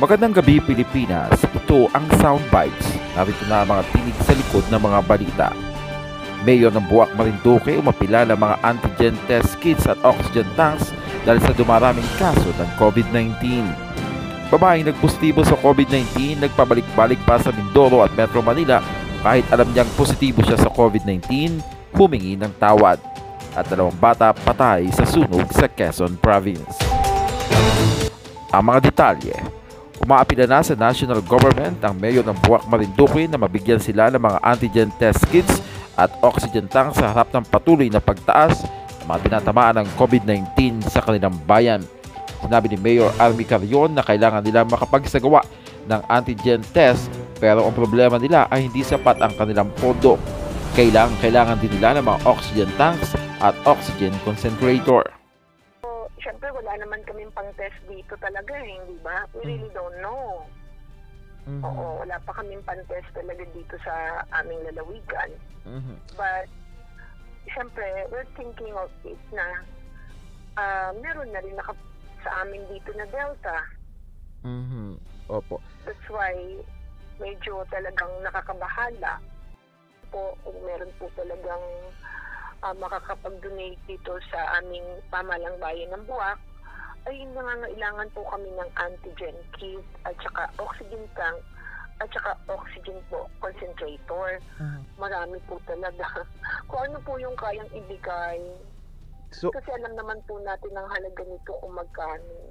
Magandang gabi Pilipinas. Ito ang Soundbites. Narito na mga tinig sa likod ng mga balita. Mayor ng Buwak Marinduque umapila ng mga antigen test kits at oxygen tanks dahil sa dumaraming kaso ng COVID-19. Babaeng nagpositibo sa COVID-19 nagpabalik-balik pa sa Mindoro at Metro Manila kahit alam niyang positibo siya sa COVID-19, humingi ng tawad. At dalawang bata patay sa sunog sa Quezon Province. Ang mga detalye, Umaapila na sa national government ang mayor ng Buwak Marinduque na mabigyan sila ng mga antigen test kits at oxygen tank sa harap ng patuloy na pagtaas ng mga tinatamaan ng COVID-19 sa kanilang bayan. Sinabi ni Mayor Army Carrion na kailangan nila makapagsagawa ng antigen test pero ang problema nila ay hindi sapat ang kanilang pondo. Kailangan, kailangan din nila ng mga oxygen tanks at oxygen concentrator. Syempre wala naman kaming pang-test dito talaga eh, di ba? We really don't know. Oo, wala pa kaming pang-test talaga dito sa aming lalawigan. Mhm. But, syempre, we're thinking of it na ah, meron na rin naka sa amin dito na Delta. Mhm. Opo. That's why, medyo talagang nakakabahala po kung meron po talagang ah, makakapag-donate dito sa aming pamalang bayan ng Buwak, ay nangangailangan po kami ng antigen kit at saka oxygen tank at saka oxygen po concentrator. Marami po talaga. Kung ano po yung kayang ibigay. So, Kasi alam naman po natin ang halaga nito kung magkano.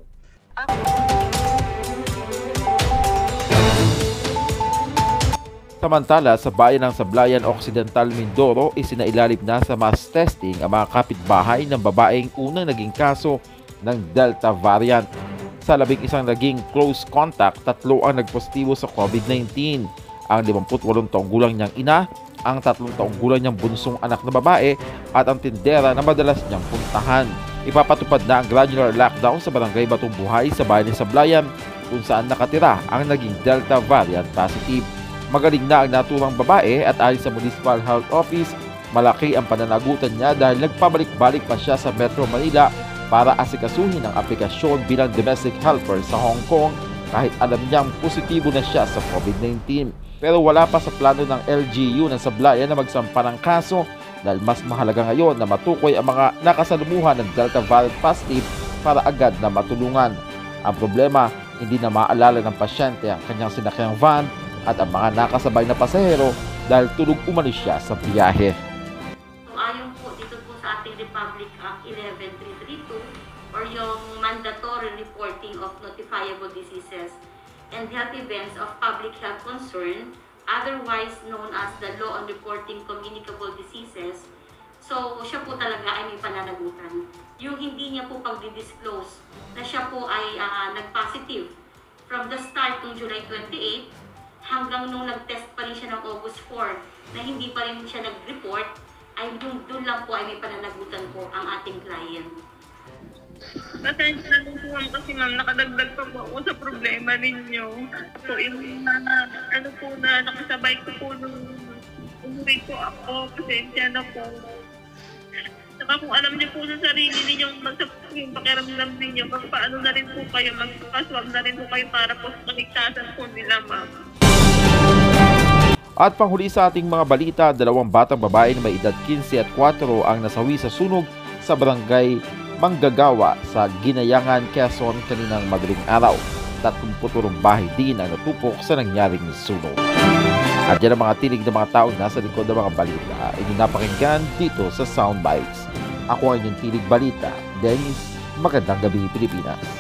Ah, Samantala, sa bayan ng Sablayan Occidental Mindoro, isinailalim na sa mass testing ang mga kapitbahay ng babaeng unang naging kaso ng Delta variant. Sa labing isang naging close contact, tatlo ang nagpositibo sa COVID-19. Ang 58 taong gulang niyang ina, ang 3 taong gulang niyang bunsong anak na babae at ang tindera na madalas niyang puntahan. Ipapatupad na ang granular lockdown sa barangay Batong Buhay sa bayan ng Sablayan kung saan nakatira ang naging Delta variant positive. Magaling na ang naturang babae at ayon sa Municipal Health Office, malaki ang pananagutan niya dahil nagpabalik-balik pa siya sa Metro Manila para asikasuhin ang aplikasyon bilang domestic helper sa Hong Kong kahit alam niyang positibo na siya sa COVID-19. Pero wala pa sa plano ng LGU ng Sablayan na magsampa ng kaso dahil mas mahalaga ngayon na matukoy ang mga nakasalumuhan ng Delta variant positive para agad na matulungan. Ang problema, hindi na maalala ng pasyente ang kanyang sinakyang van at ang mga nakasabay na pasahero dahil tulog umalis siya sa biyahe. So, ayon po dito po sa ating Republic Act 11332 or yung mandatory reporting of notifiable diseases and health events of public health concern, otherwise known as the Law on Reporting Communicable Diseases. So, siya po talaga ay may pananagutan. Yung hindi niya po pagdi-disclose na siya po ay ah, nag-positive from the start ng July 28 hanggang nung nag-test pa rin siya ng August 4 na hindi pa rin siya nag-report, ay doon, doon lang po ay may pananagutan po ang ating client. Pasensya na po kasi ma'am, nakadagdag pa po ako sa problema ninyo. So yung mga ano po na nakasabay ko po nung umuwi po ako, pasensya na po. Saka kung alam niyo po sa sarili ninyo, sa yung pakiramdam ninyo, magpaano na rin po kayo, magpaswag na rin po kayo para po sa kaligtasan po nila ma'am. At panghuli sa ating mga balita, dalawang batang babae na may edad 15 at 4 ang nasawi sa sunog sa barangay Manggagawa sa Ginayangan, Quezon kaninang madaling araw. 30 bahay din ang natupok sa nangyaring sunog. At yan ang mga tinig ng mga taong nasa likod ng mga balita. Inyong dito sa Soundbites. Ako ang inyong tinig balita, Dennis. Magandang gabi, Pilipinas.